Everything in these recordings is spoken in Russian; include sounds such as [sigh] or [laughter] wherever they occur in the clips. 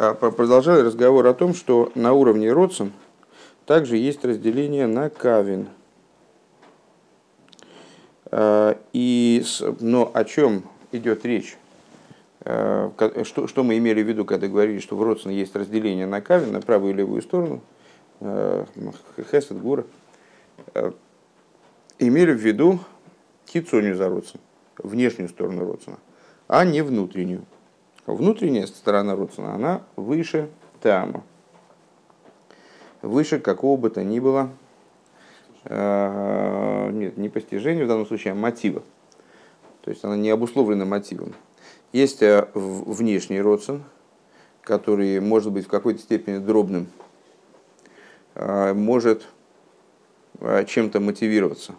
А, продолжали разговор о том, что на уровне родцем также есть разделение на кавин. А, и, но о чем идет речь? А, что, что мы имели в виду, когда говорили, что в родствен есть разделение на кавин, на правую и левую сторону, хесед, гура, имели в виду хитсонию за родствен, внешнюю сторону родствена, а не внутреннюю. Внутренняя сторона Родсона, она выше Тама. Выше какого бы то ни было, э, нет, не постижения в данном случае, а мотива. То есть она не обусловлена мотивом. Есть э, внешний родствен, который может быть в какой-то степени дробным, э, может чем-то мотивироваться,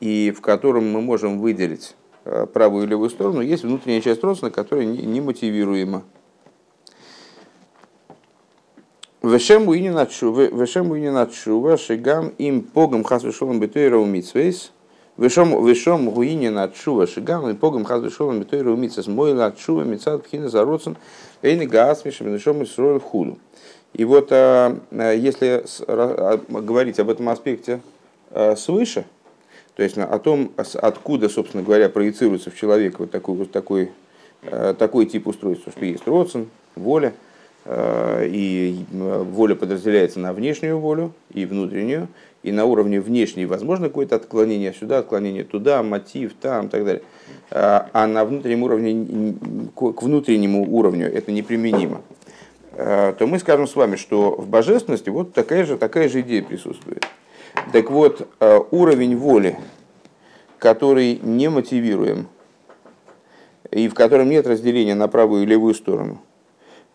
и в котором мы можем выделить Э, правую и левую сторону, есть внутренняя часть родственника, которая не мотивируема. Вешем уини начува, шигам им погам хас вешолом бетуэра умитсвейс. Вешом вешом гуини начува, шигам им погам хас вешолом бетуэра умитсвейс. Мой начува мецад пхина зародцен, эйни гаасмишем, вешом и худу. И вот э, э, если говорить об этом аспекте свыше, то есть о том, откуда, собственно говоря, проецируется в человека вот такой, вот такой, э, такой тип устройства, что есть родствен, воля, э, и воля подразделяется на внешнюю волю и внутреннюю, и на уровне внешней возможно какое-то отклонение сюда, отклонение туда, мотив там и так далее. Э, а на внутреннем уровне, к внутреннему уровню это неприменимо. То мы скажем с вами, что в божественности вот такая же, такая же идея присутствует. Так вот, э, уровень воли, который не мотивируем, и в котором нет разделения на правую и левую сторону,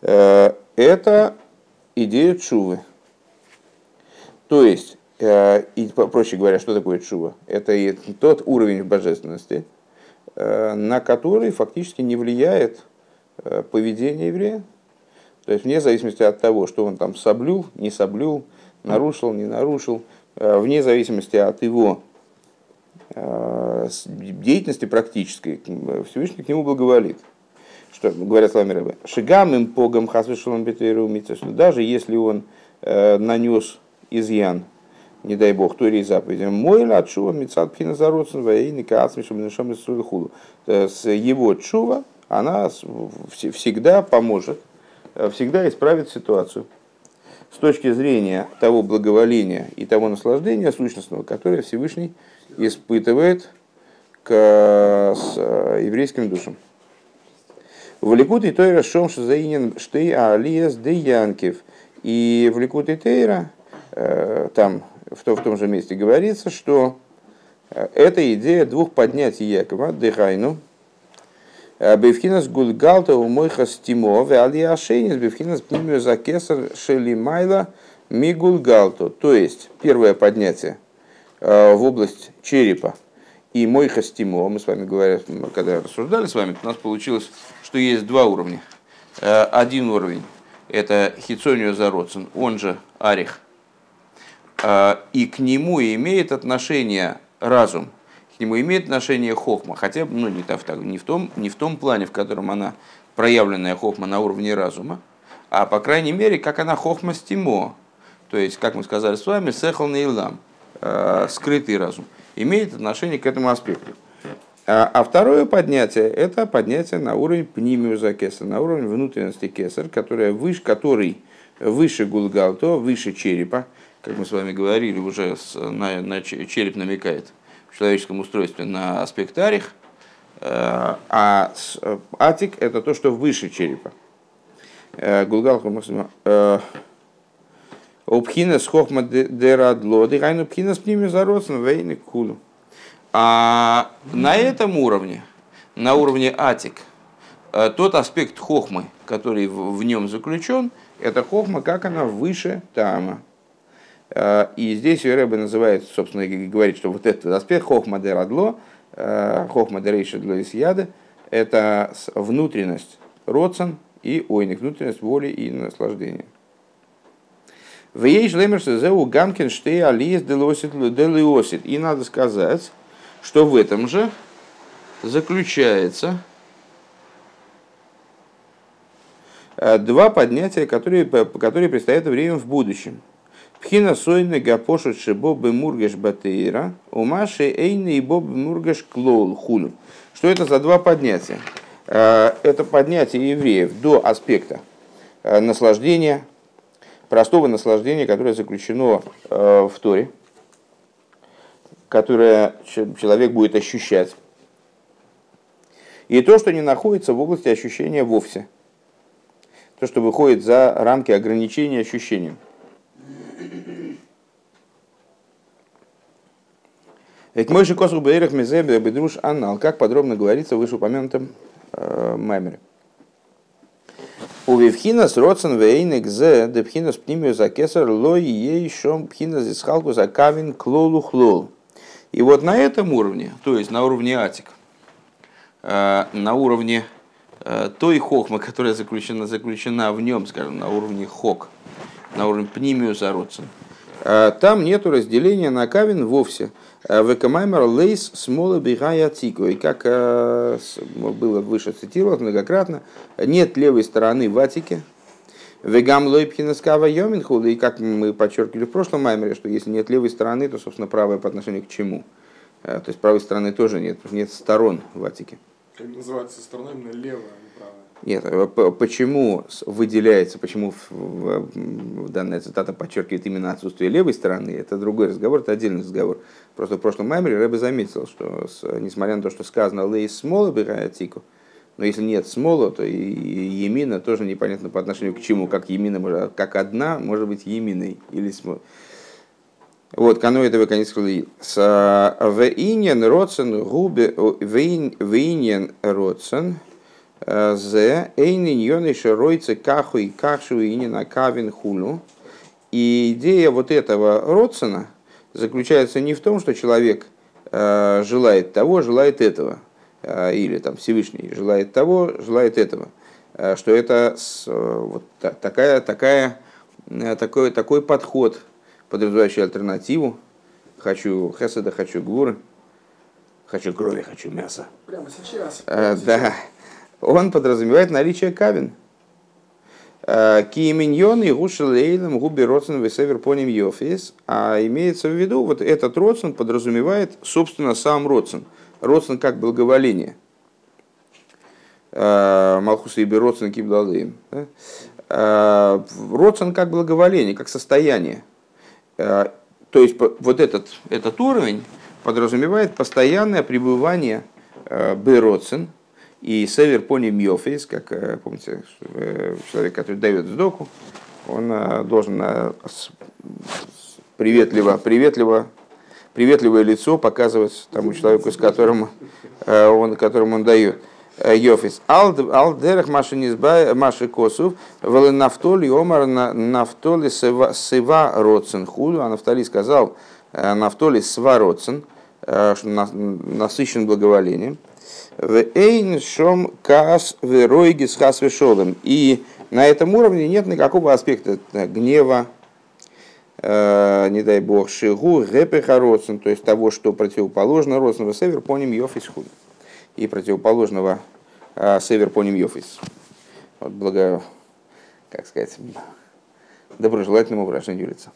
э, это идея чувы. То есть, э, и проще говоря, что такое чува? Это тот уровень божественности, на который фактически не влияет поведение еврея. То есть, вне зависимости от того, что он там соблюл, не соблюл, нарушил, не нарушил, вне зависимости от его э, деятельности практической, Всевышний к нему благоволит. Что говорят слами рыбы. Шигам им погам хасвешалом бетейру даже если он э, нанес изъян, не дай бог, то или заповеди, мой ла чува мецад пхина зародцен воейный каацмишем нишам худу. С его чува она всегда поможет, всегда исправит ситуацию с точки зрения того благоволения и того наслаждения сущностного, которое Всевышний испытывает к с э, еврейским душам. В Ликут и Тойра Шом Шазаинин Штей Алиес Де Янкев. И в Ликут и Тейра, э, там в, том, в том же месте говорится, что э, это идея двух поднятий Якова, Дехайну, Бевхинас гулгалта у мойха стимо, в алиашенис бевхинас пнимию за кесар шелимайла мигулгалто. То есть, первое поднятие в область черепа и мойха стимо. Мы с вами говорили, когда рассуждали с вами, у нас получилось, что есть два уровня. Один уровень – это хитсонио зародцин, он же арих. И к нему имеет отношение разум – нему имеет отношение хохма, хотя ну, не, так, не, в том, не в том плане, в котором она проявленная хохма на уровне разума, а по крайней мере, как она хохма стимо, то есть, как мы сказали с вами, сехал нейлам, э, скрытый разум, имеет отношение к этому аспекту. А, а второе поднятие – это поднятие на уровень пнимиуза кесар, на уровень внутренности кесар, который выше, который выше гулгалто, выше черепа, как мы с вами говорили, уже на, на череп намекает – в человеческом устройстве на аспект арих, э, а э, атик это то, что выше черепа. Э, Гулгал Обхина с хохма дерадло, дыхайну пхина с ними зародствен, вейны кулу. А на этом уровне, на уровне атик, тот аспект хохмы, который в нем заключен, это хохма, как она выше тама. Э, и здесь Рэбе называет, собственно, говорит, что вот этот аспект хохма де радло, э, хохма де рейша для исьяда, это внутренность родцен и ойник, внутренность воли и наслаждения. В ей шлемерше зеу гамкин штей алиес делиосит. И надо сказать, что в этом же заключается два поднятия, которые, которые предстоят евреям в будущем. Пхина сойны гапошут шибо мургеш батейра, умаши эйны и боб мургеш клол хуну. Что это за два поднятия? Это поднятие евреев до аспекта наслаждения, простого наслаждения, которое заключено в Торе, которое человек будет ощущать. И то, что не находится в области ощущения вовсе. То, что выходит за рамки ограничения ощущением. Экмойши косу бейрах мизебе бедруш анал, как подробно говорится в вышеупомянутом э, маймере. У Вивхинас родсен вейнек зе депхинас пнимию за кесар лой ей шом пхинас исхалку за кавин клолу хлол. И вот на этом уровне, то есть на уровне атик, э, на уровне э, той хохмы, которая заключена, заключена в нем, скажем, на уровне хок, на уровне пнимию зародцем, э, там нет разделения на кавин вовсе. Векамаймер лейс смола бигая тику. И как было выше цитировано многократно, нет левой стороны в атике, Вегам лойпхина скава йоминхуда, и как мы подчеркивали в прошлом маймере, что если нет левой стороны, то, собственно, правая по отношению к чему? Э, то есть правой стороны тоже нет, нет сторон в Атике. Как называется сторона именно левая? Нет, э, почему выделяется, почему данная цитата подчеркивает именно отсутствие левой стороны, это другой разговор, это отдельный разговор. Просто в прошлом маймере Рэбе заметил, что несмотря на то, что сказано «лейс смола бирая тику», но если нет смола, то и емина тоже непонятно по отношению к чему. Как емина, как одна может быть еминой или смол. Вот, кано этого конец. С вейнен родсен губе вейнен родсен зе эйнин йонейша ройце каху и кашу инина кавин хулу. И идея вот этого родсена заключается не в том, что человек э, желает того, желает этого – Э, или там Всевышний желает того, желает этого, э, что это вот такая, такая, такой, такой подход, подразумевающий альтернативу. Хочу хеседа, хочу гуры, хочу крови, хочу мяса. Прямо сейчас. Прямо да. Он подразумевает наличие кавин. Киеминьон и гушелейлем губи родсен весевер поним йофис. А имеется в виду, вот этот родсен подразумевает, собственно, сам родсен – родствен как благоволение. Э, Малхуса и родствен киблалыем. Э, родствен как благоволение, как состояние. Э, то есть вот этот, этот уровень подразумевает постоянное пребывание Бероцин и Север Пони Мьофис, как помните, человек, который дает сдоку, он должен приветливо, приветливо приветливое лицо показывать тому человеку, с которым э, он, которому он дает. Э, Йофис. Алдерах маши низбай маши косов, валы нафтоли омар нафтоли сыва родсен худу, а нафтали сказал э, нафтоли сва что насыщен благоволением. В эйн шом каас веройги с хас И на этом уровне нет никакого аспекта гнева, Э, не дай бог, шигу, гепеха родствен, то есть того, что противоположно родственного север поним йофис худ. И противоположного э, север поним йофис. Вот благо, как сказать, доброжелательному выражению лица.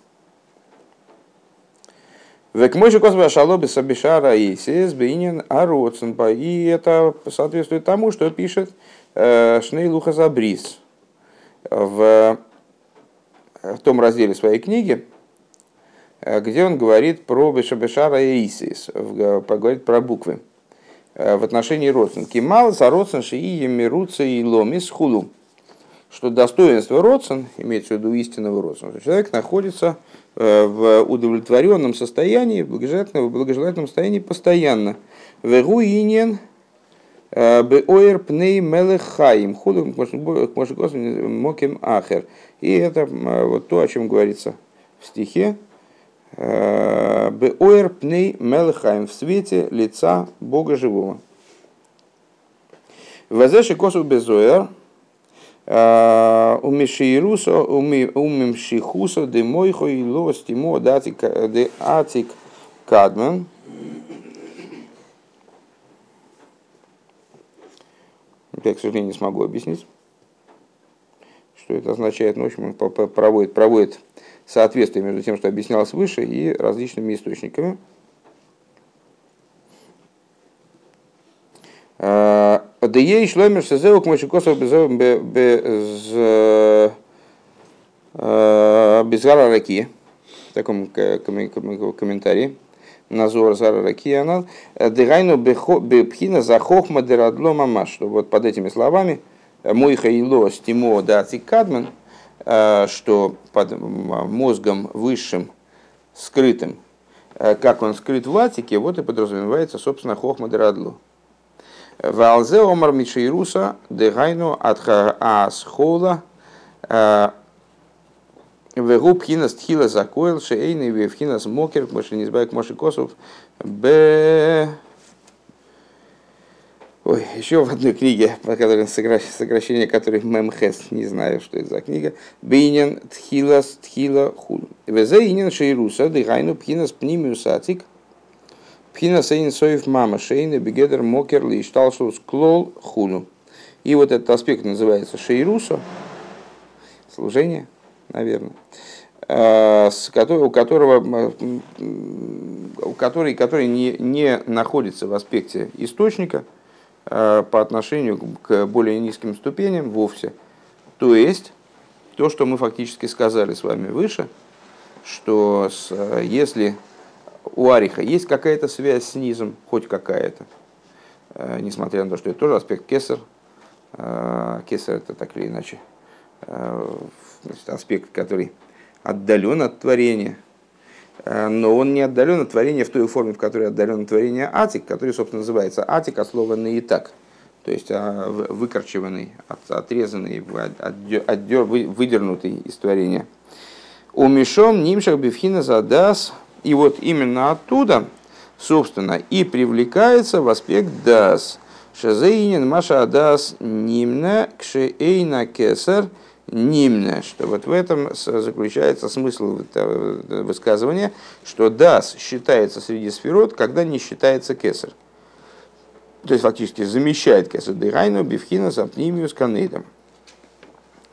Век мой же косва шалоби сабишара и сес бейнин ароцен. И это соответствует тому, что пишет э, Шнейлуха Забрис в, в том разделе своей книги, Э, где он говорит про Бешабешара и Исис, говорит про буквы э, в отношении родственников. Кимал за родствен шии мируца и ломис худу. Что достоинство родствен, имеется в виду истинного родственника, человек находится э, в удовлетворенном состоянии, в благожелательном, в благожелательном состоянии постоянно. Вегуинен Беоер пней мелехаим моким ахер. И это вот то, о чем говорится в стихе, Беоэр пней мелхайм в свете лица Бога живого. Вазеши косу безоэр умешируса умемшихуса де мойхо и лостимо де атик кадмен. Я, к сожалению, не смогу объяснить. Что это означает? Ну, в общем, он проводит, проводит соответствие между тем, что объяснялось выше, и различными источниками. Деей шломер шезеу к мочекосов без гара раки. В таком комментарии. Назор Зара Ракиянал, Дегайну Бепхина Захохма Дерадло Мамаш. Вот под этими словами Мой Хаило Стимо Даци Кадман, что под мозгом высшим, скрытым, как он скрыт в Атике, вот и подразумевается, собственно, Хохма Дерадло. Валзе Омар Мишейруса Дегайну Асхола Вегу пхинас тхила закоил шейный вевхинас мокер, моши не избавик моши косов. Б. Ой, еще в одной книге, по которой сокращение которой Мемхес, не знаю, что это за книга. Бейнин тхилас тхила хул. Везе инин шейруса дыхайну пхинас пнимиус атик. Пхинас эйн соев мама шейны бегедер мокер ли шталшус клол хулу. И вот этот аспект называется шейруса, служение, наверное, с, у которого, у который, который не, не находится в аспекте источника э, по отношению к более низким ступеням вовсе. То есть, то, что мы фактически сказали с вами выше, что с, если у Ариха. Есть какая-то связь с низом, хоть какая-то, э, несмотря на то, что это тоже аспект кесар, кесар это так или иначе значит, аспект, который отдален от творения, э, но он не отдален от творения в той форме, в которой отдален от творения атик, который, собственно, называется атик от слова наитак, то есть а, выкорчеванный, отрезанный, отдер, выдернутый из творения. У Мишом Нимшах Бифхина Задас, и вот именно оттуда, собственно, и привлекается в аспект Дас. Шазейнин Маша Адас Нимна Кшеэйна Кесар – нимне, что вот в этом заключается смысл высказывания, что дас считается среди сферот, когда не считается кесар. То есть фактически замещает кесар дыхайну, бифхина, сапнимию с канейдом.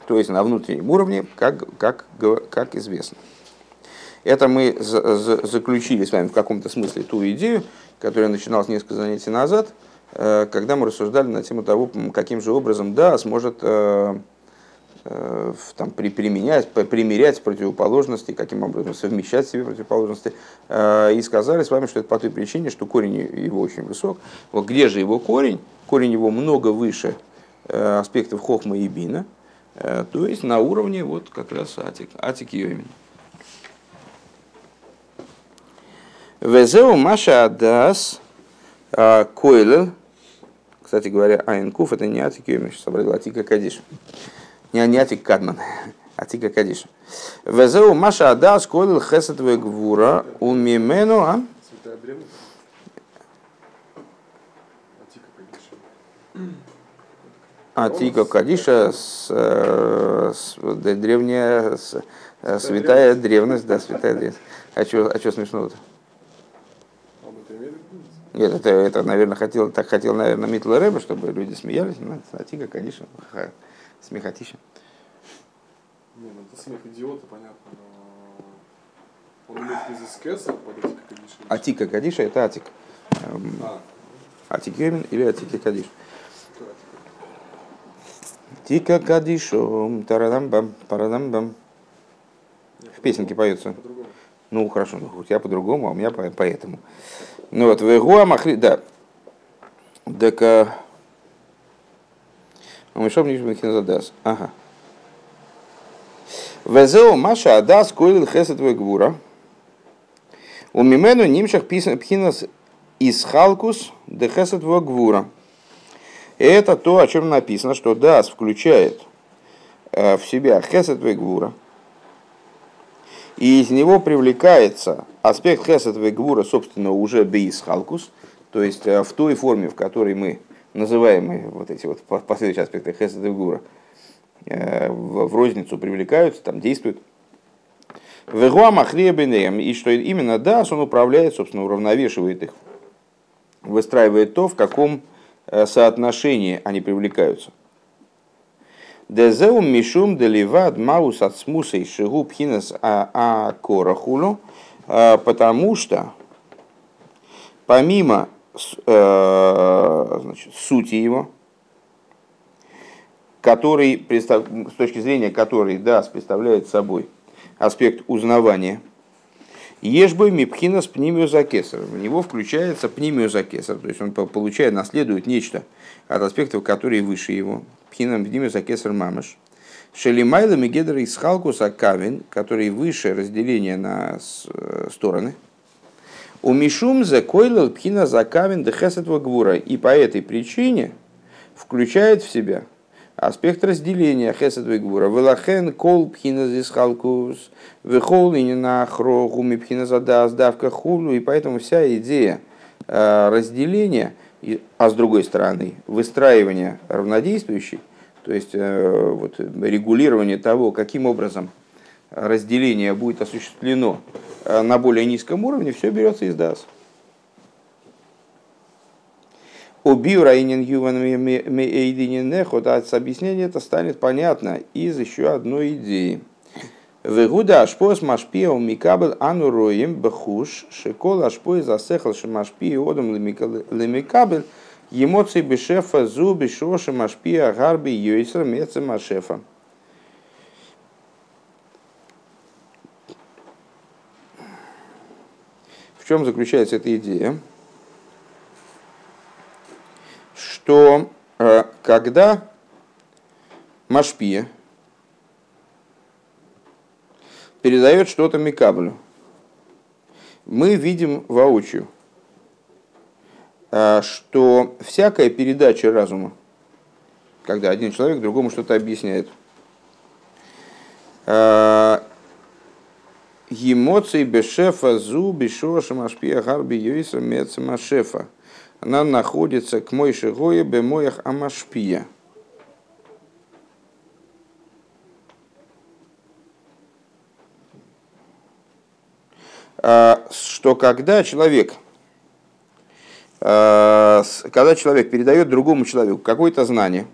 То есть на внутреннем уровне, как, как, как известно. Это мы заключили с вами в каком-то смысле ту идею, которая начиналась несколько занятий назад, э, когда мы рассуждали на тему того, каким же образом да сможет э, Э, там, при, применять, примерять противоположности, каким образом совмещать себе противоположности. И сказали с вами, что это по той причине, что корень его очень высок. Вот где же его корень? Корень его много выше аспектов хохма и бина, то есть на уровне вот как раз атик, атик йомин. Везеу Маша Адас Койлел, кстати говоря, Айнкуф это не атик сейчас собрал атика Кадиш не, не Атик Кадман, [laughs] Атика Кадиша. Везеу Маша Ада сколил хесет гвура у мимену, а? Атика Кадиша, с, с, древняя, с, святая древность, да, святая древность. А что, а смешного-то? Нет, это, это, наверное, хотел, так хотел, наверное, Митла Рэба, чтобы люди смеялись. Но Атика, конечно, смехотища. Не, ну это смех идиота, понятно, но он имеет из Кесар под Атика Кадиша. Атика Кадиша это Атик. Эм, а. Атик Йомин или Атика Кадиш. Тика Кадишом, тарадам-бам, парадам-бам. В песенке поется. Ну, хорошо, ну, у тебя по-другому, а у меня по- поэтому. Ну вот, Вегуа Махри, да. Так, Мишом Нишбахин задас. Ага. Везеу Маша Адас Койлил Хесет Гвура. У Мимену Нимшах Пхинас из Халкус де Хесет Гвура. Это то, о чем написано, что Дас включает э, в себя Хесет Гвура. И из него привлекается аспект Хесет Гвура, собственно, уже Бейс Халкус, то есть э, в той форме, в которой мы называемые вот эти вот последующие аспекты хесед и гура, э, в розницу привлекаются, там действуют. И что именно да, он управляет, собственно, уравновешивает их, выстраивает то, в каком э, соотношении они привлекаются. Дезеу мишум деливад маус от смусей шигу пхинас а, а корахулу, а, потому что помимо э, значит, сути его, который, с точки зрения которой даст представляет собой аспект узнавания – Ешбой мипхинас пнимиозакесар. В него включается пнимиозакесар, то есть он получает, наследует нечто от аспектов, которые выше его. Пхинам пнимиозакесар мамаш. Шелимайла мегедра из халкуса кавин, который выше разделения на э, стороны. У Мишум за койлал пхина за кавин дехесетва гвура. И по этой причине включает в себя аспект разделения хесед вегвура. Велахен кол пхина зисхалкус, вехол на хрогу мипхина задас давка хулу. И поэтому вся идея э, разделения, а с другой стороны выстраивания равнодействующей, то есть э, вот, регулирование того, каким образом разделение будет осуществлено э, на более низком уровне, все берется из ДАС. А объяснение это станет понятно из еще одной идеи. Вегуда ашпоес машпио микабель ануроем бахуш, шекол ашпоес засехал шамашпио одам лемикабель, емоций бешефа зу бешоша машпио гарби йойсер меца машефа. В чем заключается эта идея? что э, когда Машпия передает что-то Микаблю, мы видим воочию, что всякая передача разума, когда один человек другому что-то объясняет, э, Емоций бешефа зу бешоша машпия гарби юиса меца машефа – она находится к Мойше Гое Бемоях Амашпия. А, что когда человек, а, когда человек передает другому человеку какое-то знание,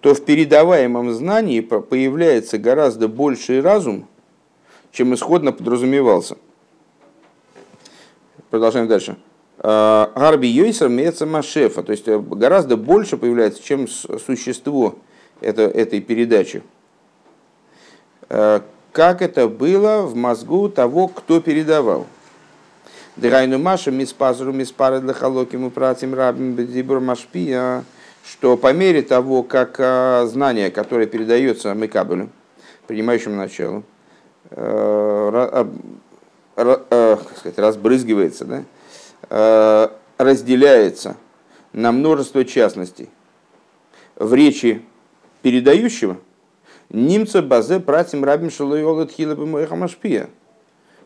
то в передаваемом знании появляется гораздо больший разум, чем исходно подразумевался. Продолжаем дальше. Гарби Йойсер Меца Машефа, то есть э, гораздо больше появляется, чем существо это, этой передачи. Э, как это было в мозгу того, кто передавал. Дырайну Маша миспазру миспары для халоким и пратим рабим бедибур машпия, что по мере того, как э, знание, которое передается Мекабелю, принимающему началу, как сказать, разбрызгивается, да, Э, разделяется на множество частностей. В речи передающего немца базе пратим рабим шалойолот хилабимахамашпия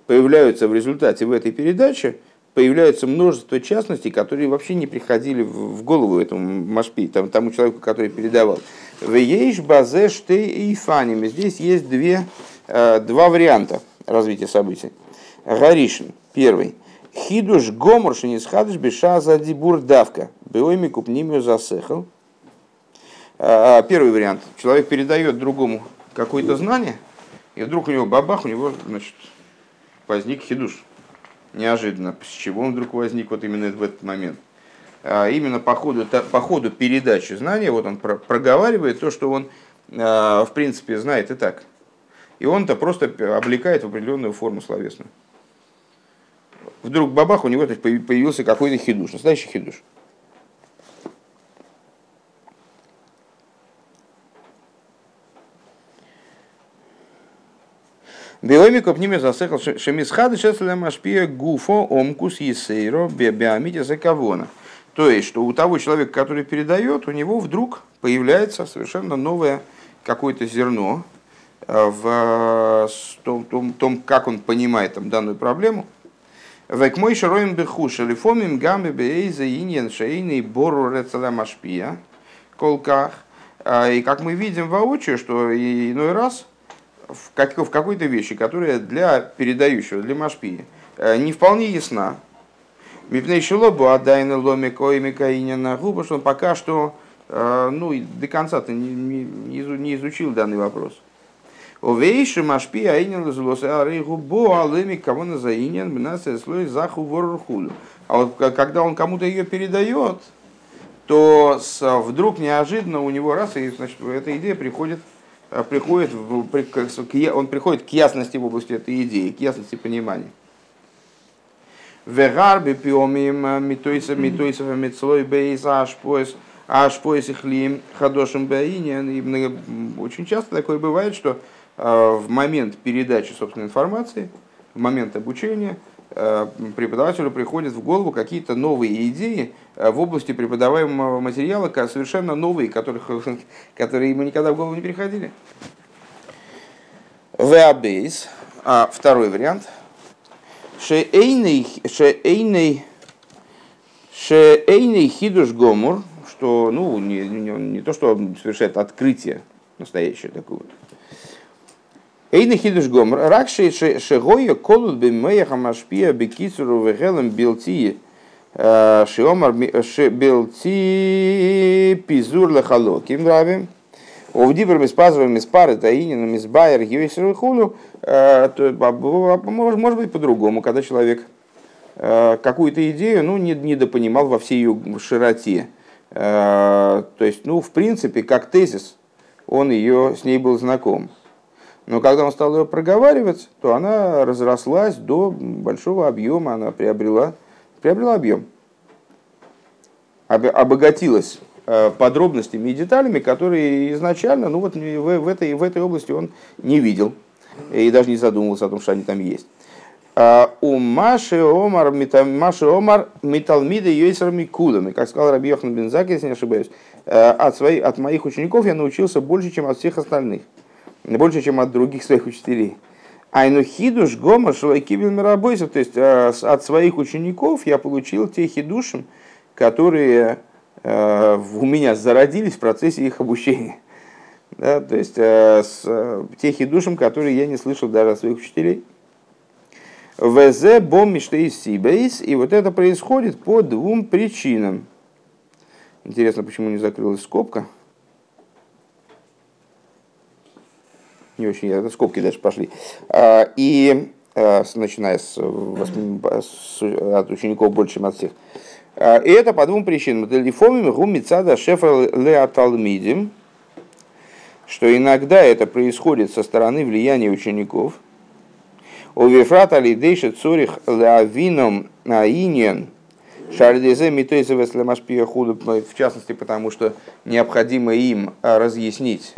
появляются в результате в этой передаче появляются множество частностей, которые вообще не приходили в голову этому машпи, тому, тому человеку, который передавал. В ейш базе штей и фаним. Здесь есть две, э, два варианта развития событий. Гаришин, первый. Хидуш гомор шенисхадыш беша за дибур давка. Беойми купнимию засехал. А, первый вариант. Человек передает другому какое-то знание, и вдруг у него бабах, у него значит, возник хидуш. Неожиданно. С чего он вдруг возник вот именно в этот момент? А именно по ходу, по ходу передачи знания, вот он проговаривает то, что он а, в принципе знает и так. И он-то просто облекает в определенную форму словесную вдруг бабах, у него появился какой-то хидуш, настоящий хидуш. Биомико пниме засехал шемисхады шеслем машпия гуфо омкус есейро биамите закавона. То есть, что у того человека, который передает, у него вдруг появляется совершенно новое какое-то зерно э, в том, том, том, как он понимает там, данную проблему, Век мой шароим бехуш, лифомим гамбе бейза иньян шейный бору рецела машпия, колках. А, и как мы видим воочию, что иной раз в, как, в какой-то вещи, которая для передающего, для машпии, э, не вполне ясна. Мипней шелобу адайна ломико и микаиня на губу, что он пока что ну, до конца-то не, не, не изучил данный вопрос. Овейши машпи аинен лазулоса арейгу бо алеми кого на бнаса слой заху ворхулю. А вот когда он кому-то ее передает, то вдруг неожиданно у него раз, и значит, эта идея приходит, приходит он приходит к ясности в области этой идеи, к ясности понимания. Вегарби пиомим митойса митойса митслой бейз ашпоис ашпоис ихлим хадошим баинен. Очень часто такое бывает, что Э, в момент передачи собственной информации, в момент обучения э, преподавателю приходят в голову какие-то новые идеи э, в области преподаваемого материала, совершенно новые, которых, [laughs] которые ему никогда в голову не приходили. Веабейс, а второй вариант. Шеэйней хидуш гомур, что ну, не, не, не то, что совершает открытие настоящее такое вот, Эйна хидуш гомр, ракши шегоя колут бимея хамашпия бекицуру вегелем билти шиомар билти пизур лехалоким равим. Овдибр миспазовым миспары таинин мисбайер гивесер хулю, может быть по-другому, когда человек какую-то идею ну, не, недопонимал во всей ее широте. То есть, ну, в принципе, как тезис, он ее, с ней был знаком. Но когда он стал ее проговаривать, то она разрослась до большого объема, она приобрела, приобрела объем, обогатилась э, подробностями и деталями, которые изначально ну вот, в, в, этой, в этой области он не видел и даже не задумывался о том, что они там есть. А у Маши Омар, Маши Омар Металмида Йойсер Микудами, как сказал Раби Йохан Бензак, если не ошибаюсь, э, от, своих, от моих учеников я научился больше, чем от всех остальных больше, чем от других своих учителей. Айну хидуш гома шлайкибель мирабойсов, то есть э, от своих учеников я получил те хидушим, которые э, у меня зародились в процессе их обучения. Да, то есть э, с, те хидушим, которые я не слышал даже от своих учителей. ВЗ бом миштейс сибейс, и вот это происходит по двум причинам. Интересно, почему не закрылась скобка. Не очень, это скобки даже пошли. А, и а, начиная с, с, от учеников больше, чем от всех. А, и это по двум причинам. Телефомим гумицада шефа леаталмидим, что иногда это происходит со стороны влияния учеников. У Вифрата лидейша цурих леавином наинен, Шардезе Митойзевес в частности, потому что необходимо им разъяснить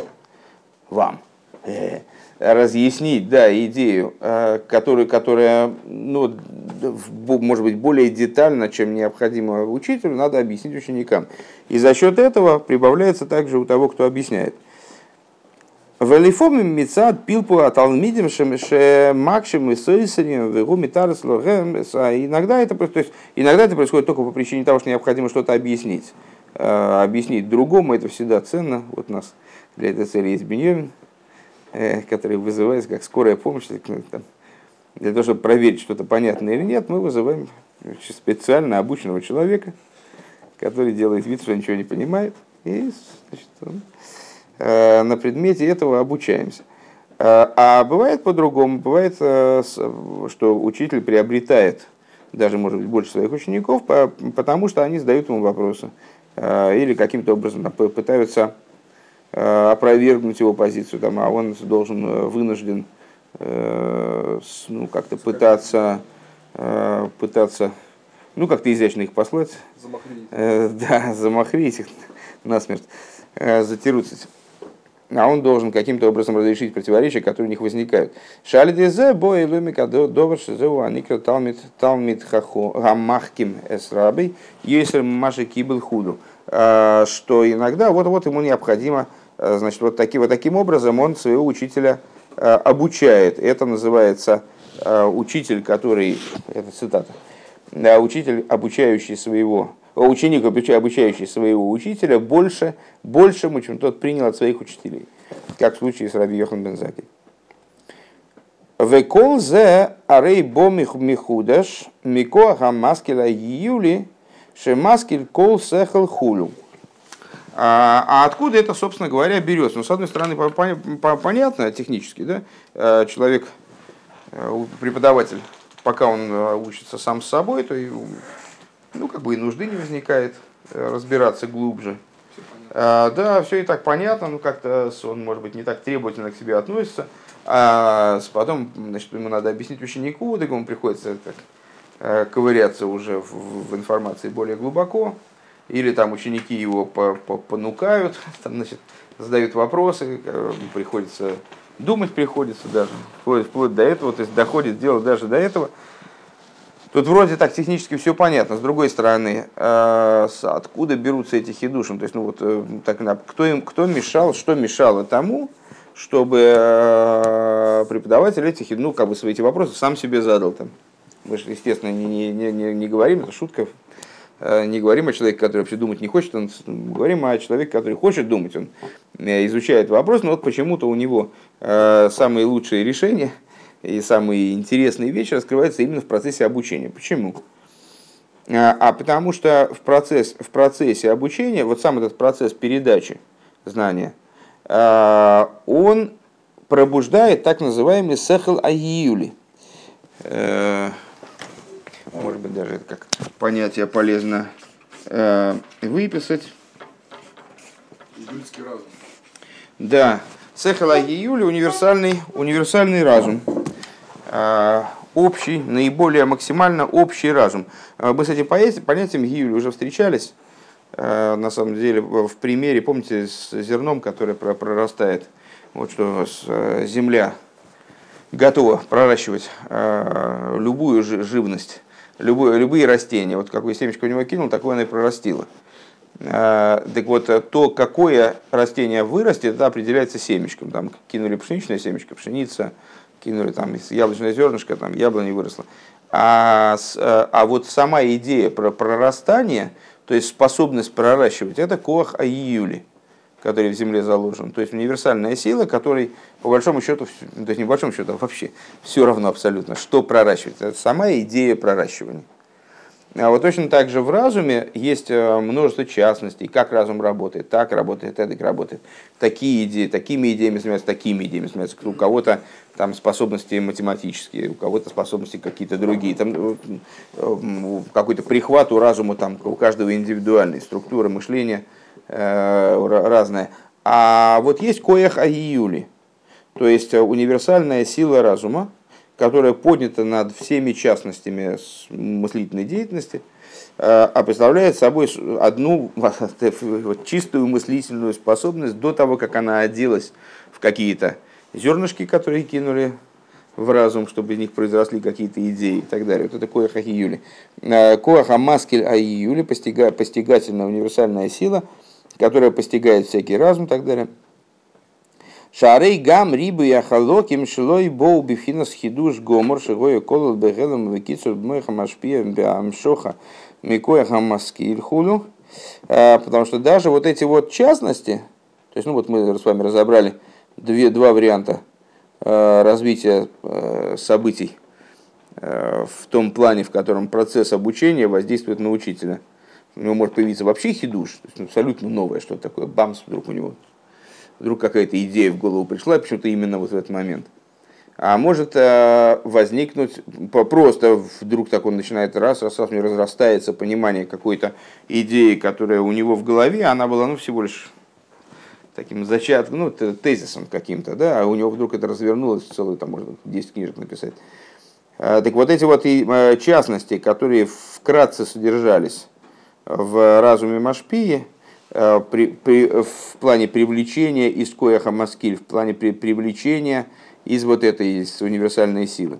вам, разъяснить, да, идею, э, которую, которая, ну, может быть, более детально, чем необходимо учителю, надо объяснить ученикам. И за счет этого прибавляется также у того, кто объясняет. Велифомим мецад пилпу аталмидим макшим и сойсарим вегу митарс Иногда это, то есть, иногда это происходит только по причине того, что необходимо что-то объяснить. Э, объяснить другому, это всегда ценно. Вот у нас для этой цели есть Беньямин, Э, который вызывается как скорая помощь, там, для того, чтобы проверить, что-то понятно или нет, мы вызываем специально обученного человека, который делает вид, что ничего не понимает, и значит, он, э, на предмете этого обучаемся. Э, а бывает по-другому, бывает, э, что учитель приобретает даже, может быть, больше своих учеников, потому что они задают ему вопросы или каким-то образом пытаются опровергнуть его позицию, там, а он должен э, вынужден э, ну, как-то пытаться, пытаться, ну, как-то изящно их послать. Замахрить. Да, [laughs] замахрить их насмерть, затирутся. А он должен каким-то образом разрешить противоречия, которые у них возникают. Шалидезе бой лумика довар шизеу аникра талмит талмит хахо гамахким эсрабей есер маши кибл худу. Что иногда вот-вот ему необходимо Э, значит, вот, таки, вот таким образом он своего учителя э, обучает. Это называется э, учитель, который, это цитата, учитель, обучающий своего, ученик, обучающий своего учителя больше, большему, чем тот принял от своих учителей, как в случае с Раби Йохан Бензаки. Векол зе арей бо михудаш микоаха маскила юли шемаскиль кол сехал хулю. А, а откуда это, собственно говоря, берется? Ну, с одной стороны, понятно технически, да, э, человек, э, преподаватель, пока он э, учится сам с собой, то и, ну, как бы и нужды не возникает разбираться глубже. А, да, все и так понятно, ну как-то он, может быть, не так требовательно к себе относится. А потом, значит, ему надо объяснить ученику, так ему приходится так, ковыряться уже в, в информации более глубоко или там ученики его понукают, [laughs] там, значит, задают вопросы, э, приходится думать приходится даже, вплоть, вплоть до этого, то есть доходит дело даже до этого. Тут вроде так технически все понятно. С другой стороны, э, откуда берутся эти хидуши? То есть, ну вот, э, так, кто, им, кто мешал, что мешало тому, чтобы преподаватель этих, ну, как бы свои эти вопросы сам себе задал там. Мы же, естественно, не, не, не, не говорим, это шутка Э, не говорим о человеке, который вообще думать не хочет, он, говорим о человеке, который хочет думать, он э, изучает вопрос, но вот почему-то у него э, самые лучшие решения [laughs] и самые интересные вещи раскрываются именно в процессе обучения. Почему? А потому что в, процесс, в процессе обучения, вот сам этот процесс передачи знания, он пробуждает так называемый сехал айюли может быть, даже это как понятие полезно э, выписать. Июльский разум. Да. Сехала Июли универсальный, универсальный разум. Э, общий, наиболее максимально общий разум. Э, мы с этим понятием Июли уже встречались. Э, на самом деле, в примере, помните, с зерном, которое прорастает. Вот что э, земля готова проращивать любую живность любое, любые растения. Вот какое семечко у него кинул, такое оно и прорастило. А, так вот, то, какое растение вырастет, это определяется семечком. Там кинули пшеничное семечко, пшеница, кинули там яблочное зернышко, там яблоня выросла. А, а вот сама идея про прорастание, то есть способность проращивать, это коах айюли который в земле заложен. То есть универсальная сила, которой по большому счету, то есть не по большому счету, а вообще все равно абсолютно, что проращивать. Это сама идея проращивания. А вот точно так же в разуме есть э, множество частностей, как разум работает, так работает, так работает. Такие идеи, такими идеями занимаются, такими идеями занимаются. У кого-то там способности математические, у кого-то способности какие-то другие. Там э, э, какой-то прихват у разума, там, у каждого индивидуальной структуры мышления – разное. А вот есть коях айюли, то есть э, универсальная сила разума, которая поднята над всеми частностями мыслительной деятельности, э, а представляет собой одну [laughs] чистую мыслительную способность до того, как она оделась в какие-то зернышки, которые кинули в разум, чтобы из них произросли какие-то идеи и так далее. Вот это коях айюли. Коах амаскель айюли, постигательная универсальная сила – которая постигает всякий разум и так далее. Шарей гам рибы яхалоким шилой боу бифхинас хидуш гомор шигою колол бегелем векицур бмеха машпия бямшоха микоя хамаски худу. А, потому что даже вот эти вот частности, то есть, ну вот мы с вами разобрали две, два варианта а, развития а, событий в том плане, в котором процесс обучения воздействует на учителя – у него может появиться вообще хидуш, то есть абсолютно новое, что такое, бамс, вдруг у него, вдруг какая-то идея в голову пришла, почему-то именно вот в этот момент. А может э, возникнуть просто вдруг так он начинает раз, раз, раз, у него разрастается понимание какой-то идеи, которая у него в голове, она была ну, всего лишь таким зачатком, ну, тезисом каким-то, да, а у него вдруг это развернулось, целую, там, можно 10 книжек написать. А, так вот эти вот и, э, частности, которые вкратце содержались в разуме Машпии э, при, при, в плане привлечения из кояха маскиль, в плане при, привлечения из вот этой из универсальной силы.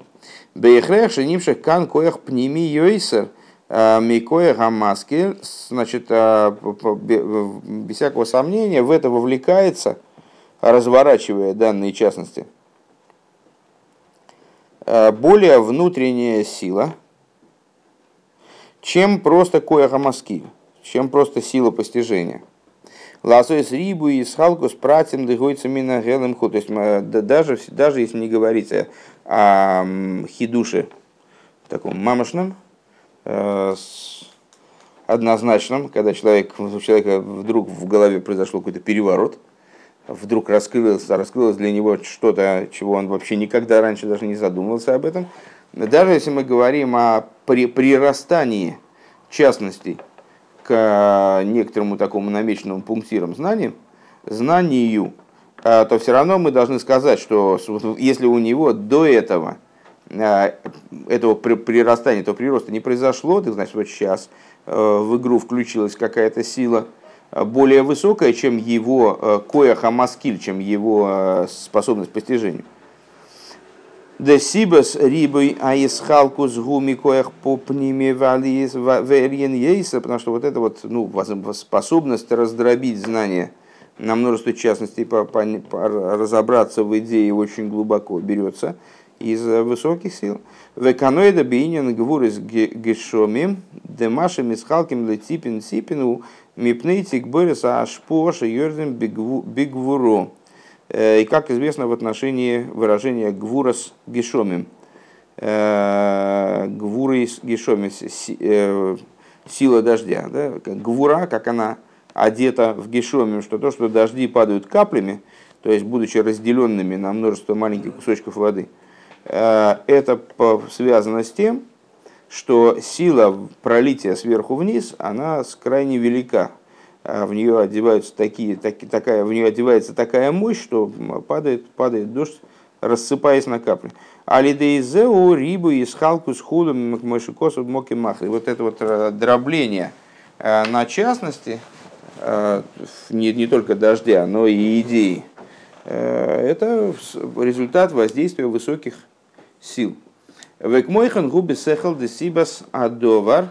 Бейхрех шенимших кан коях пними йойсер э, микоях маскиль, значит, э, без всякого сомнения, в это вовлекается, разворачивая данные частности, более внутренняя сила – чем просто кояхамаски, чем просто сила постижения. Ласоис рибу и схалку с пратим дыгойца мина гелем ху. То есть даже, даже если не говорить о хидуше таком мамошном, э, однозначном, когда человек, у человека вдруг в голове произошел какой-то переворот, вдруг раскрылось, раскрылось для него что-то, чего он вообще никогда раньше даже не задумывался об этом. Даже если мы говорим о прирастании частностей к некоторому такому намеченному пунктирам знаниям, знанию, а, то все равно мы должны сказать, что если у него до этого а, этого прирастания, этого прироста не произошло, так значит, вот сейчас э, в игру включилась какая-то сила э, более высокая, чем его э, кояха маскиль, чем его способность к постижению. Да сибас рибой аисхалкус гуми коях попними валиес верьен ейса, потому что вот эта вот ну, способность раздробить знания на множество частностей, по, по, по, разобраться в идее очень глубоко берется – из высоких сил. Веканоида бейнин гвурис гешомим, демаши мисхалким летипин сипину, мипнейтик бориса ашпоша йордем бигвуро. Э, и как известно в отношении выражения гвурас гешомим. Э, Гвурис гешомим, э, сила дождя. Да? Гвура, как она одета в гешомим, что то, что дожди падают каплями, то есть будучи разделенными на множество маленьких кусочков воды – Э, это связано с тем, что сила пролития сверху вниз, она крайне велика. Э, в нее одеваются такие, так, такая, в нее одевается такая мощь, что падает, падает дождь, рассыпаясь на капли. Алидейзеу рибу из халку с худом мышикосу моки махли. Вот это вот э, дробление на частности, не, не только дождя, но и идеи, это результат воздействия высоких сил. Векмойхан губи сехал десибас адовар,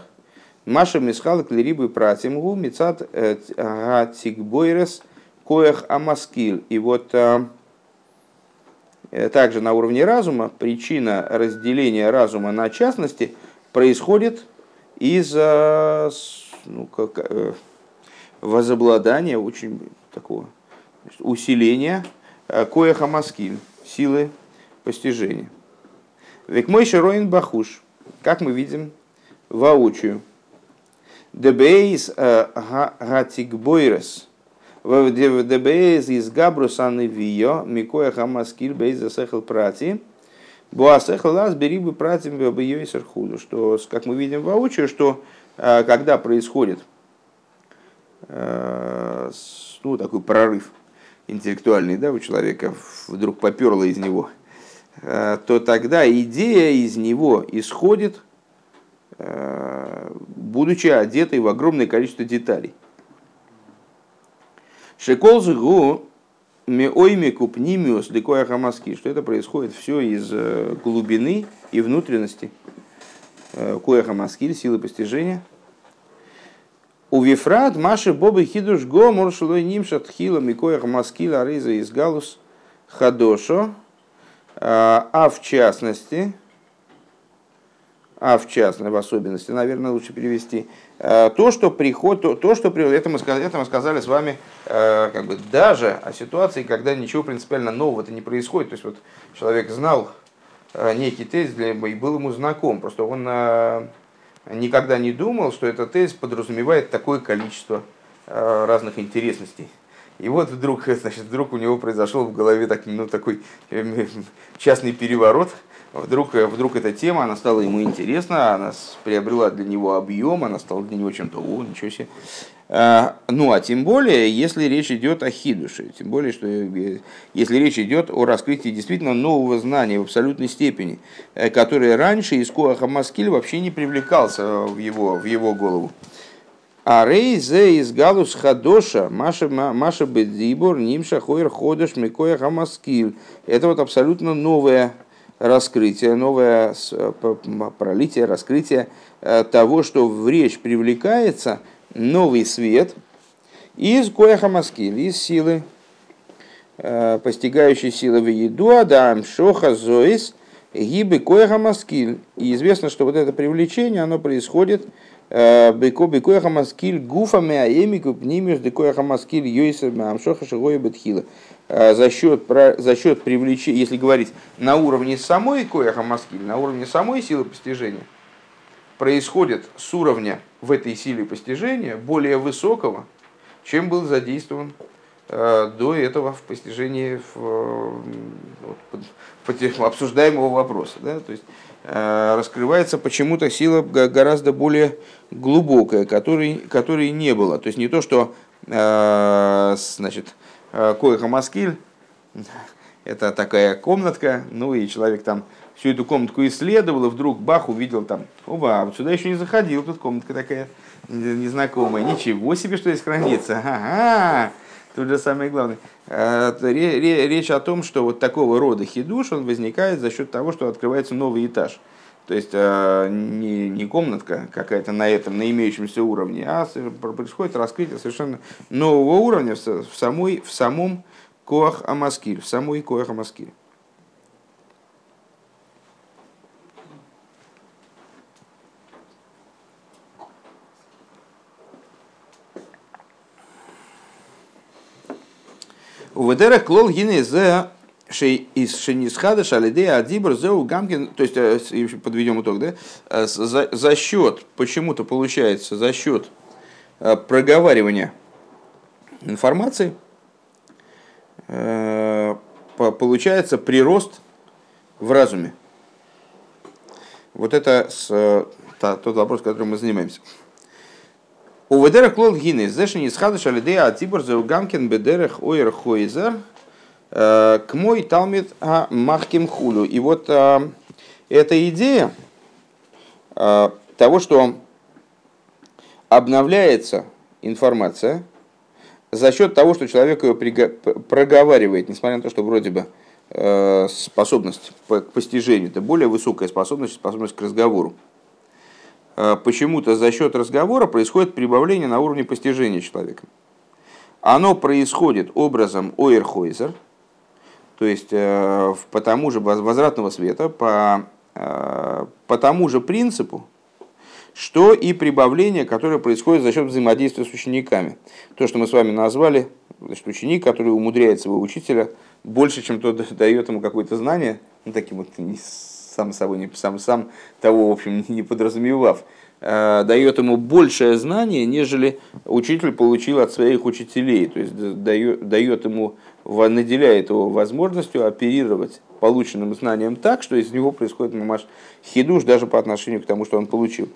Маша мисхала клерибы пратим гу мецат э, гатикбойрес коях амаскил. И вот э, э, также на уровне разума причина разделения разума на частности происходит из ну, как, возобладания, очень такого усиления коеха маскиль, силы постижения. Век мой широин бахуш, как мы видим воочию. Дебейс э, гатикбойрес. Дебейс из габрусан вио, микоя хамаскиль бейз засехал прати. Буасехал лаз бери бы пратим бейойсер худу. Что, как мы видим воочию, что э, когда происходит э, ну, такой прорыв интеллектуальный да, у человека, вдруг поперло из него – то тогда идея из него исходит, будучи одетой в огромное количество деталей. Шеколзгу меойми купнимиус ликоя хамаски, что это происходит все из э, глубины и внутренности коя хамаскиль, силы постижения. У Вифрат Маши Бобы Хидуш Го Моршилой Нимшат Хила Микоя Хамаскиль Ариза из Галус Хадошо а в частности, а в частности, в особенности, наверное, лучше перевести, а, то, что приход, то, то что это мы, сказали, это мы сказали с вами а, как бы даже о ситуации, когда ничего принципиально нового-то не происходит. То есть вот человек знал некий тезис и был ему знаком, просто он никогда не думал, что этот тезис подразумевает такое количество разных интересностей. И вот вдруг, [laughs] значит, вдруг у него произошел в голове так, ну, такой э, частный переворот. Вдруг, э, вдруг эта тема, она стала ему интересна, она приобрела для него объем, она стала для него чем-то, о, ничего себе. А, ну, а тем более, если речь идет о хидуше, тем более, что э, если речь идет о раскрытии действительно нового знания в абсолютной степени, которое раньше из Коаха Маскиль вообще не привлекался в его, в его голову. А рейзе из галус хадоша, маша, маша бедзибор, нимша хойр ходыш, микоя хамаскил. Это вот абсолютно новое раскрытие, новое пролитие, раскрытие э, того, что в речь привлекается новый свет из коя хамаскил, из силы, э, постигающей силы в еду, адам шоха зоис, гибы коя хамаскил. И известно, что вот это привлечение, оно происходит Бекоя хамаскиль гуфа меаемику пнимиус декоя хамаскиль йойса амшоха шигоя бетхила. За счет, за счет привлечения, если говорить на уровне самой коя хамаскиль, на уровне самой силы постижения, происходит с уровня в этой силе постижения более высокого, чем был задействован э, до этого в постижении в, вот, в [laughs] обсуждаемого вопроса. Да? То есть э, раскрывается почему-то сила гораздо более глубокая, которой, которой не было. То есть не то, что э, значит, Коиха Маскиль [laughs] это такая комнатка, ну и человек там всю эту комнатку исследовал, и вдруг бах, увидел там, оба, а вот сюда еще не заходил, тут комнатка такая незнакомая, ничего себе, что здесь хранится, ага, тут же самое главное. А, речь о том, что вот такого рода хидуш, он возникает за счет того, что открывается новый этаж. То есть а, не, не комнатка какая-то на этом, на имеющемся уровне, а происходит раскрытие совершенно нового уровня в, самой, в самом Коах Амаскиль, в самой Коах Амаскиль. У Ведера клол гине за из Шенисхада Шалидея Адибр Зеу Гамкин, то есть э, подведем итог, да, э, за, за счет, почему-то получается, за счет э, проговаривания информации, получается прирост в разуме. Вот это с, та, тот вопрос, которым мы занимаемся. У ведерах клол гины, зешни из хадыш алидея атибор заугамкин бедерах ойр хойзер к мой талмит а махким хулю. И вот э, эта идея того, что обновляется информация – за счет того, что человек ее проговаривает, несмотря на то, что вроде бы э, способность к постижению, это более высокая способность, способность к разговору. Э, почему-то за счет разговора происходит прибавление на уровне постижения человека. Оно происходит образом ойрхойзер, то есть э, по тому же возвратного света, по, по тому же принципу, что и прибавление, которое происходит за счет взаимодействия с учениками. То, что мы с вами назвали, значит, ученик, который умудряет своего учителя больше, чем тот [laughs] дает ему какое-то знание, ну, таким вот сам собой, не, сам, сам того, в общем, не подразумевав, э, дает ему большее знание, нежели учитель получил от своих учителей. То есть дает, ему, наделяет его возможностью оперировать полученным знанием так, что из него происходит мамаш хидуш даже по отношению к тому, что он получил.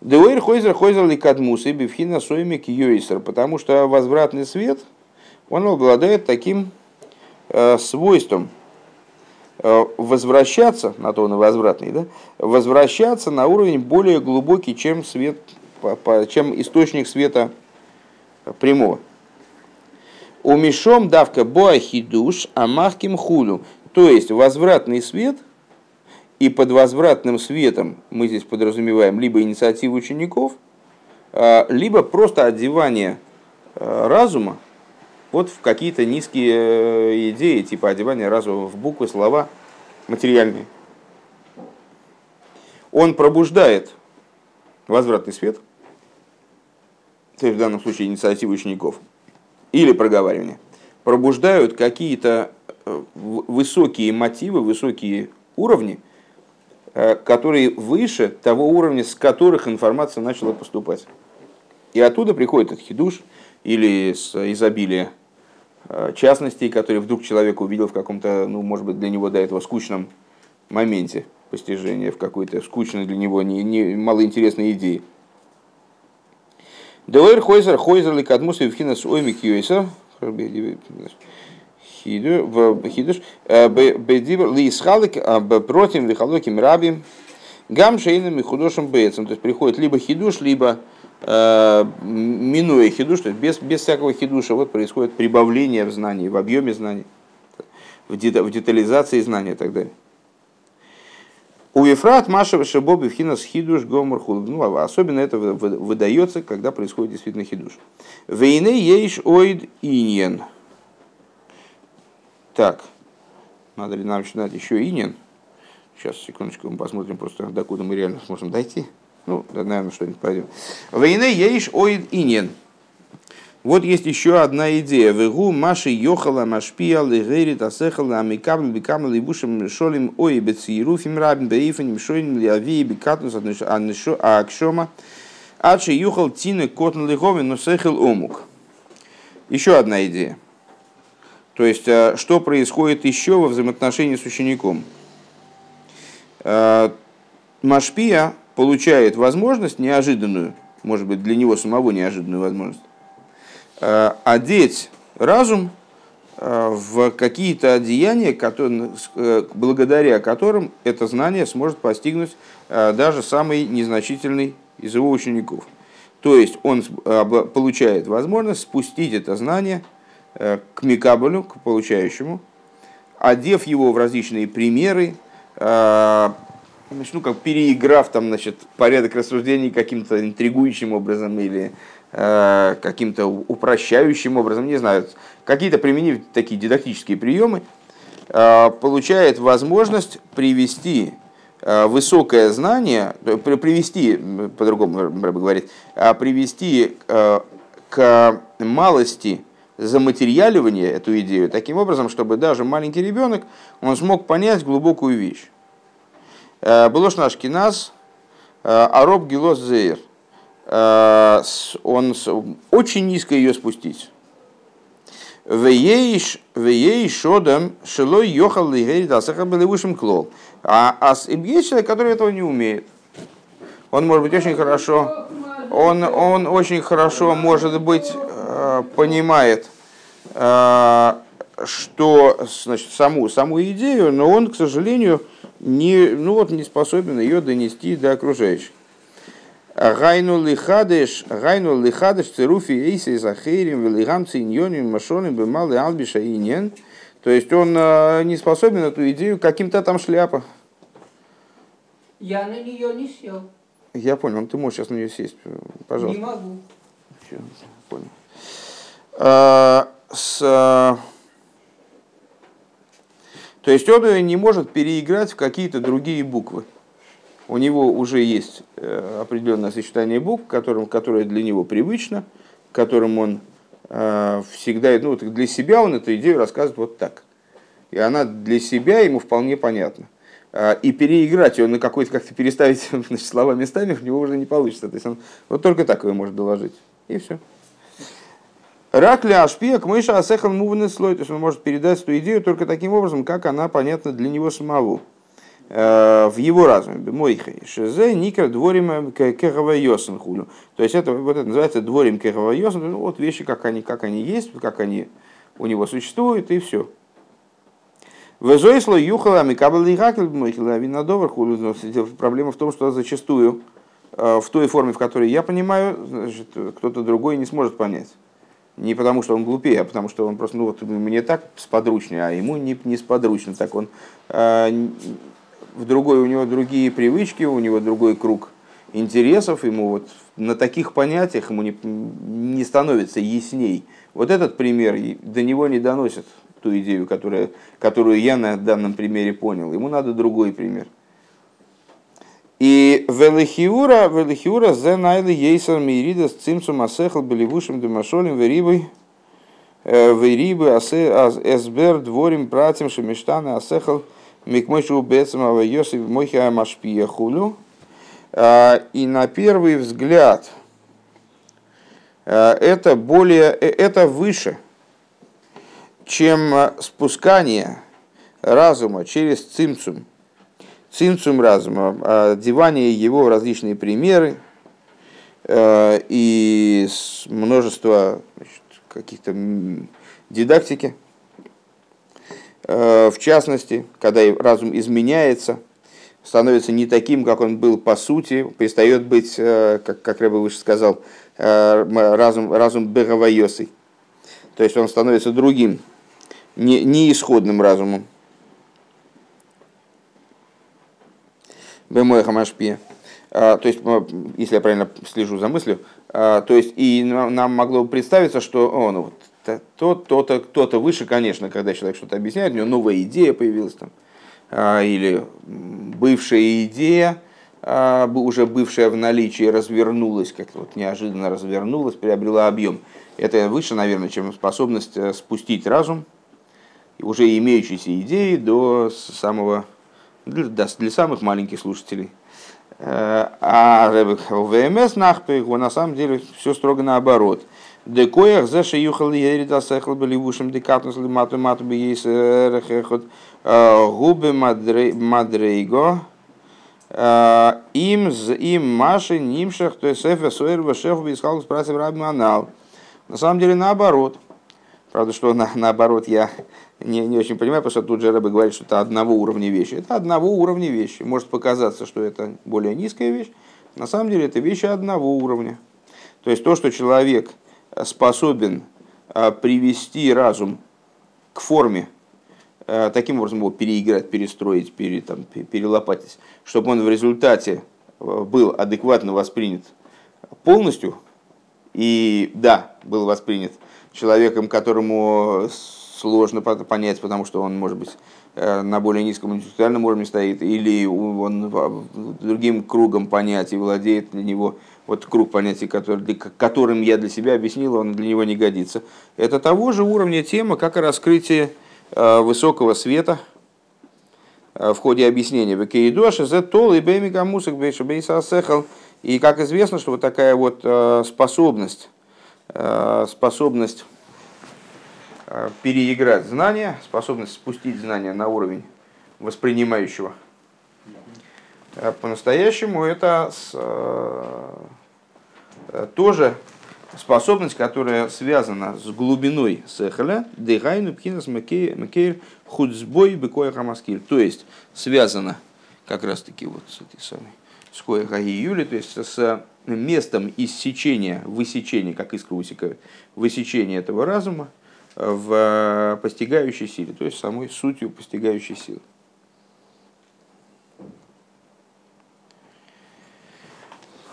Деуэр хойзер хойзер ликадмус и бифхина соймик йойсер, потому что возвратный свет, он обладает таким э, свойством э, возвращаться, на то он и возвратный, да, возвращаться на уровень более глубокий, чем, свет, чем источник света прямого. Умешом давка боахидуш амахким хулю. То есть возвратный свет – и под возвратным светом мы здесь подразумеваем либо инициативу учеников, а, либо просто одевание а, разума вот в какие-то низкие э, идеи, типа одевания разума в буквы, слова материальные. Он пробуждает возвратный свет, то есть в данном случае инициативу учеников, или проговаривание, пробуждают какие-то э, высокие мотивы, высокие уровни – Э, которые выше того уровня, с которых информация начала поступать. И оттуда приходит этот хидуш или с изобилия частностей, которые вдруг человек увидел в каком-то, ну, может быть, для него до этого скучном моменте постижения, в какой-то скучной для него не, не, малоинтересной идее. Деойр хойзер хойзер ликадмус и вхинас оймик юйсер хидуш, э, бедибр лисхалик против лихалоким раби гам шейным и худошим бейцем. То есть приходит либо хидуш, либо э, минуя хидуш, то есть без, без всякого хидуша вот происходит прибавление в знании, в объеме знаний, в, детализации знания и так далее. У Ефрат Маша Шабоби Хинас Хидуш Гомор Ну, а особенно это выдается, когда происходит действительно хидуш. Вейне ейш оид иньен. Так, надо ли нам начинать еще инин? Сейчас, секундочку, мы посмотрим просто, докуда мы реально сможем дойти. Ну, наверное, что-нибудь пойдем. Войны ейш оид инин. Вот есть еще одна идея. Вегу маши йохала машпия лигерит асехала амикабл бикамл либушим шолим ой бецируфим рабин бейфаним шойн лиави бикатнус акшома адши юхал тины котн лиховин но сехил омук. Еще одна идея. То есть, э, что происходит еще во взаимоотношении с учеником? Э, Машпия получает возможность неожиданную, может быть, для него самого неожиданную возможность, Э, одеть разум э, в какие-то одеяния, которые, э, благодаря которым это знание сможет постигнуть даже самый незначительный из его учеников. То есть он получает возможность спустить это знание к Микабелю, к получающему, одев его в различные примеры, ну, как переиграв там, значит, порядок рассуждений каким-то интригующим образом или Э, каким-то упрощающим образом, не знаю, какие-то применив такие дидактические приемы, э, получает возможность привести э, высокое знание, привести, по-другому говорит, привести к малости заматериаливания эту идею таким образом, чтобы даже маленький ребенок он смог понять глубокую вещь. Было ж наш киназ, ароб гилос зейр – Э, он очень низко ее спустить. Вееш шодам шилой йохал лигерит асаха были высшим клол. А, а есть человек, который этого не умеет. Он может быть очень хорошо, он, он очень хорошо, может быть, э, понимает, э, что значит, саму, саму идею, но он, к сожалению, не, ну вот, не способен ее донести до окружающих. Гайну лихадеш, гайну лихадеш цируфи эйси захейрим, велигам циньоним, машоним, бемалы албиша и нен. То есть он э, не способен эту идею каким-то там шляпа. Я на нее не сел. Я понял, ты можешь сейчас на нее сесть, пожалуйста. Не могу. Все, понял. А, с, а, то есть он не может переиграть в какие-то другие буквы у него уже есть э, определенное сочетание букв, которым, которое для него привычно, которым он э, всегда, ну, для себя он эту идею рассказывает вот так. И она для себя ему вполне понятна. Э, и переиграть ее на какой-то, как-то переставить [laughs] значит, слова местами у него уже не получится. То есть он вот только так его может доложить. И все. Рак ли ашпия к мыша асехал мувный слой. То есть он может передать эту идею только таким образом, как она понятна для него самого. Э, в его разуме. Мойхай. Шезе никер дворим кехава хулю. То есть это, вот это называется дворим кехава Ну, вот вещи, как они, как они есть, как они у него существуют, и все. Везойсло юхала микабл и хакел мойхила винодовар хулю. Проблема в том, что зачастую э, в той форме, в которой я понимаю, значит, кто-то другой не сможет понять. Не потому, что он глупее, а потому, что он просто, ну вот мне так сподручнее, а ему не, не сподручно. Так он э, в другой, у него другие привычки, у него другой круг интересов, ему вот на таких понятиях ему не, не становится ясней. Вот этот пример до него не доносит ту идею, которая, которую я на данном примере понял. Ему надо другой пример. И велихиура, велихиура зе найли ейсар с цимсум асехал беливушим демашолем верибой э, верибы эсбер дворим братьям шемештаны асехал Микмойшу Бецмава Йосиф Мойхия Машпия Хулю. А, и на первый взгляд а, это более, э, это выше, чем спускание разума через цимцум, цимцум разума, одевание его в различные примеры а, и множество каких-то дидактики – Э, в частности, когда разум изменяется, становится не таким, как он был по сути, перестает быть, как, как Рэба выше сказал, разум, разум бегавайосой. То есть он становится другим, не, не исходным разумом. Бемой хамашпия. То есть, если я правильно слежу за мыслью, то есть и нам могло представиться, что о, ну, то кто-то кто выше, конечно, когда человек что-то объясняет, у него новая идея появилась там, а, или бывшая идея а, уже бывшая в наличии, развернулась, как-то вот неожиданно развернулась, приобрела объем. Это выше, наверное, чем способность э, спустить разум, уже имеющиеся идеи до самого, для, для самых маленьких слушателей. Э, а ВМС нахпех, на самом деле все строго наоборот. Декоях за шеюхал ерида сехал беливушем декатнус лимату мату бейс рехехот э, губы мадрейго им з им маши нимшах то есть эфе суэр вашех бисхал спрасив раби манал. На самом деле наоборот. Правда, что на, наоборот я не, не очень понимаю, потому что тут же Рэбе говорит, что это одного уровня вещи. Это одного уровня вещи. Может показаться, что это более низкая вещь. На самом деле это вещи одного уровня. То есть то, что человек способен а, привести разум к форме, а, таким образом его переиграть, перестроить, пере, там, перелопатить, чтобы он в результате а, был адекватно воспринят полностью, и да, был воспринят человеком, которому сложно понять, потому что он, может быть, э, на более низком интеллектуальном уровне стоит, или он другим кругом понятий владеет для него, вот круг понятий, который, которым я для себя объяснил, он для него не годится. Это того же уровня тема, как и раскрытие э, высокого света э, в ходе объяснения. И как известно, что вот такая вот способность, способность Э, переиграть знания, способность спустить знания на уровень воспринимающего. Э, по-настоящему это э, тоже способность, которая связана с глубиной сехаля, дыхайну пхинас макейр худсбой бекоя хамаскир. То есть связана как раз таки вот с этой самой с юли, то есть с местом иссечения, высечения, как искра высекают, высечения этого разума, в э, постигающей силе, то есть самой сутью постигающей силы.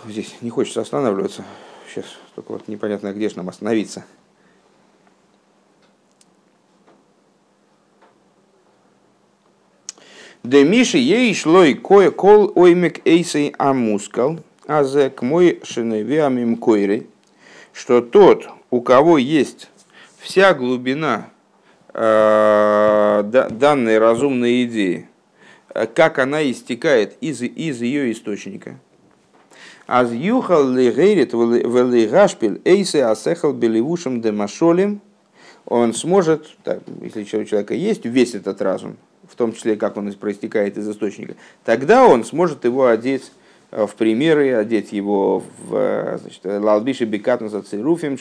Здесь не хочется останавливаться. Сейчас только вот непонятно, где же нам остановиться. Де Миши ей шлой кое кол оймек эйсей амускал, а зе к мой шиневиамим койры, что тот, у кого есть вся глубина э, данной разумной идеи, как она истекает из, из ее источника. Аз юхал ли гейрит вели гашпиль эйсе асехал беливушем демашолем, он сможет, так, если у человека есть весь этот разум, в том числе как он проистекает из источника, тогда он сможет его одеть Э, в примеры, одеть его в э, значит, лалбиши бекатн за цируфим,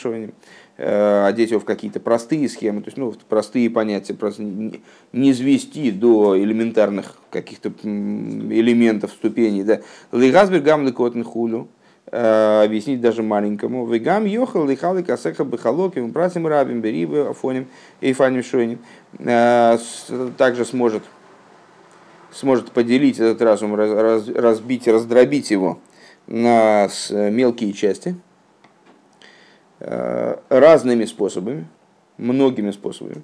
э, одеть его в какие-то простые схемы, то есть ну, простые понятия, просто не извести до элементарных каких-то элементов, ступеней. Да. Лигазбер гам хулю, объяснить даже маленькому. Вегам йохал лихалы касеха бахалоким, братьям рабим, берибы, афоним, эйфаним шойним. Также сможет сможет поделить этот разум, разбить, раздробить его на мелкие части э, разными способами, многими способами.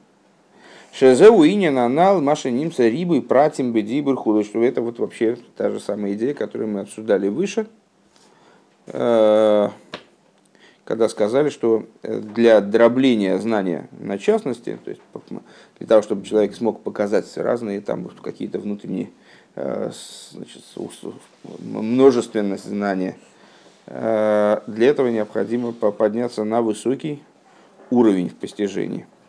Шезеу инин анал маша нимса рибы пратим бедибр худо, что это вот вообще та же самая идея, которую мы обсуждали выше. Э, когда сказали, что для дробления знания на частности, то есть для того, чтобы человек смог показать разные там какие-то внутренние э, значит, множественность знания, э, для этого необходимо подняться на высокий уровень в постижении –